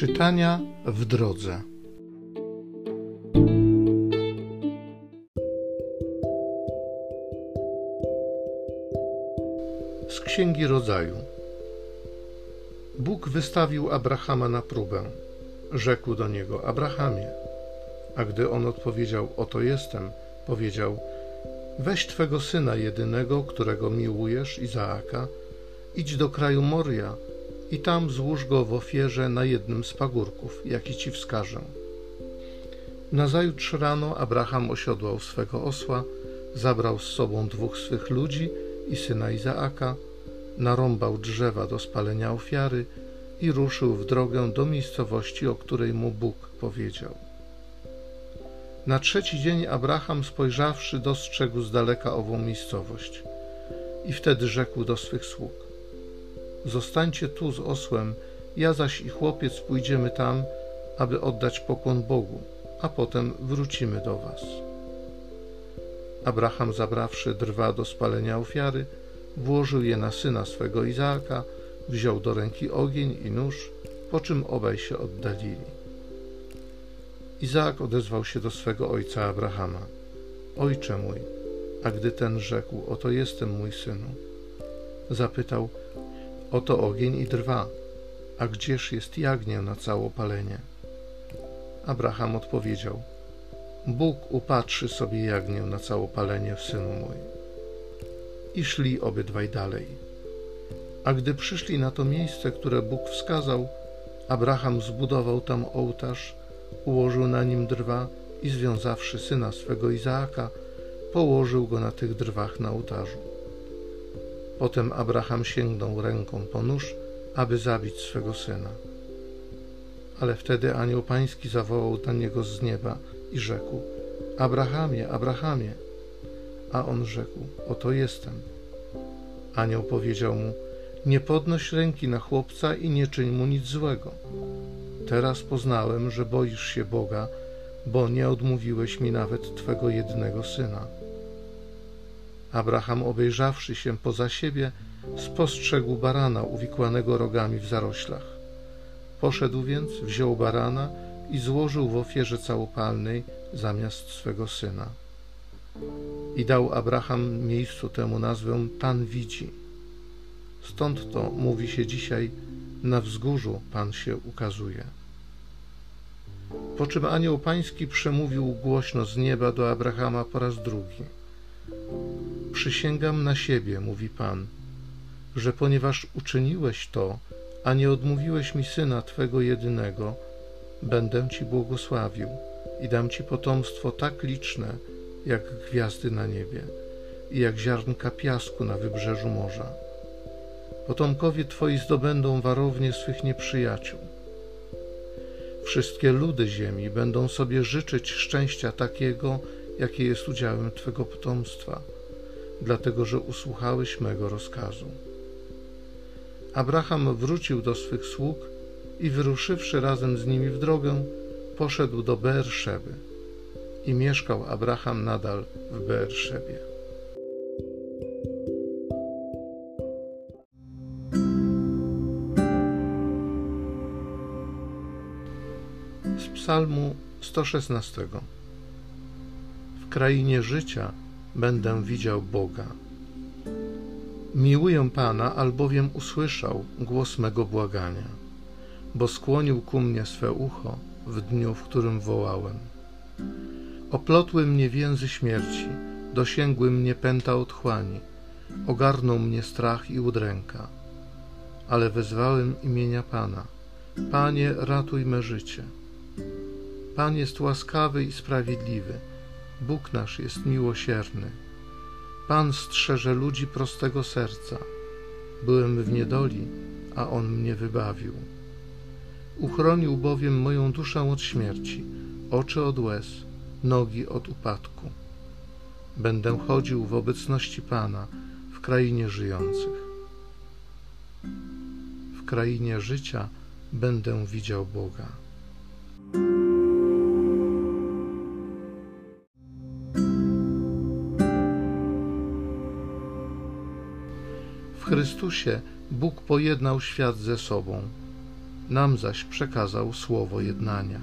Czytania w drodze. Z Księgi Rodzaju. Bóg wystawił Abrahama na próbę. Rzekł do niego: Abrahamie. A gdy on odpowiedział: Oto jestem, powiedział: Weź twego syna jedynego, którego miłujesz, Izaaka, idź do kraju Moria i tam złóż go w ofierze na jednym z pagórków, jaki ci wskażę. Nazajutrz rano Abraham osiodłał swego osła, zabrał z sobą dwóch swych ludzi i syna Izaaka, narąbał drzewa do spalenia ofiary i ruszył w drogę do miejscowości, o której mu Bóg powiedział. Na trzeci dzień Abraham, spojrzawszy, dostrzegł z daleka ową miejscowość. I wtedy rzekł do swych sług: Zostańcie tu z osłem, ja zaś i chłopiec pójdziemy tam, aby oddać pokłon Bogu, a potem wrócimy do was. Abraham, zabrawszy drwa do spalenia ofiary, włożył je na syna swego Izaaka, wziął do ręki ogień i nóż, po czym obaj się oddalili. Izaak odezwał się do swego ojca Abrahama: Ojcze mój, a gdy ten rzekł: Oto jestem mój synu, zapytał: Oto ogień i drwa, a gdzież jest jagnię na całopalenie? Abraham odpowiedział: Bóg upatrzy sobie jagnię na całopalenie w synu mój. I szli obydwaj dalej. A gdy przyszli na to miejsce, które Bóg wskazał, Abraham zbudował tam ołtarz, ułożył na nim drwa i związawszy syna swego Izaaka, położył go na tych drwach na ołtarzu. Potem Abraham sięgnął ręką po nóż, aby zabić swego syna. Ale wtedy anioł pański zawołał do niego z nieba i rzekł: Abrahamie, Abrahamie. A on rzekł: Oto jestem. Anioł powiedział mu: Nie podnoś ręki na chłopca i nie czyń mu nic złego. Teraz poznałem, że boisz się Boga, bo nie odmówiłeś mi nawet twego jednego syna. Abraham, obejrzawszy się poza siebie, spostrzegł barana uwikłanego rogami w zaroślach. Poszedł więc, wziął barana i złożył w ofierze całopalnej zamiast swego syna. I dał Abraham miejscu temu nazwę Pan widzi. Stąd to mówi się dzisiaj, na wzgórzu Pan się ukazuje. Po czym anioł pański przemówił głośno z nieba do Abrahama po raz drugi. Przysięgam na siebie, mówi Pan, że ponieważ uczyniłeś to, a nie odmówiłeś mi syna Twego jedynego, będę Ci błogosławił i dam Ci potomstwo tak liczne, jak gwiazdy na niebie i jak ziarnka piasku na wybrzeżu morza. Potomkowie Twoi zdobędą warownie swych nieprzyjaciół. Wszystkie ludy ziemi będą sobie życzyć szczęścia takiego, jakie jest udziałem Twego potomstwa, dlatego że usłuchałeś mego rozkazu. Abraham wrócił do swych sług i wyruszywszy razem z nimi w drogę, poszedł do Beerszeby i mieszkał Abraham nadal w Beerszebie. Z Psalmu 116 W krainie życia będę widział Boga. Miłuję Pana, albowiem usłyszał głos mego błagania, bo skłonił ku mnie swe ucho w dniu, w którym wołałem. Oplotły mnie więzy śmierci, dosięgły mnie pęta otchłani, ogarnął mnie strach i udręka. Ale wezwałem imienia Pana. Panie, ratuj me życie. Pan jest łaskawy i sprawiedliwy. Bóg nasz jest miłosierny. Pan strzeże ludzi prostego serca. Byłem w niedoli, a On mnie wybawił. Uchronił bowiem moją duszę od śmierci, oczy od łez, nogi od upadku. Będę chodził w obecności Pana w krainie żyjących. W krainie życia będę widział Boga. W Chrystusie Bóg pojednał świat ze sobą. nam zaś przekazał słowo jednania.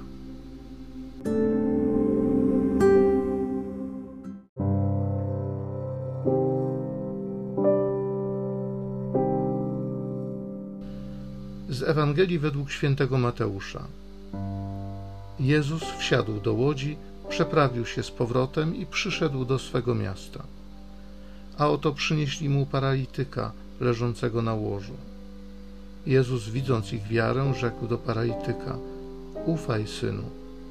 Z Ewangelii według świętego Mateusza. Jezus wsiadł do łodzi, przeprawił się z powrotem i przyszedł do swego miasta. A oto przynieśli mu paralityka leżącego na łożu. Jezus, widząc ich wiarę, rzekł do paralityka: Ufaj, synu,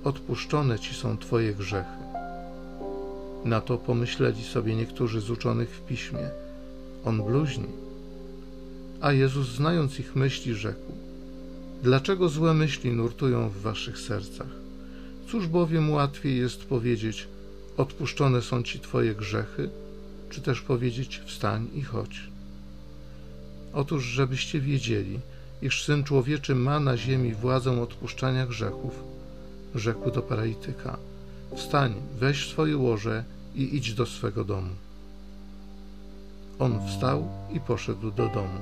odpuszczone ci są twoje grzechy. Na to pomyśleli sobie niektórzy z uczonych w piśmie: On bluźni. A Jezus, znając ich myśli, rzekł: Dlaczego złe myśli nurtują w waszych sercach? Cóż bowiem łatwiej jest powiedzieć: Odpuszczone są ci twoje grzechy, czy też powiedzieć: Wstań i chodź. Otóż, żebyście wiedzieli, iż syn człowieczy ma na ziemi władzę odpuszczania grzechów, rzekł do paralityka: Wstań, weź swoje łoże i idź do swego domu. On wstał i poszedł do domu.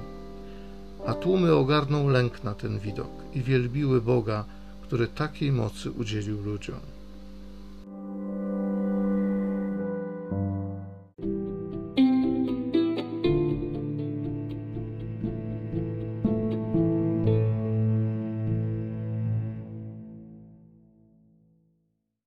A tłumy ogarnął lęk na ten widok i wielbiły Boga, który takiej mocy udzielił ludziom.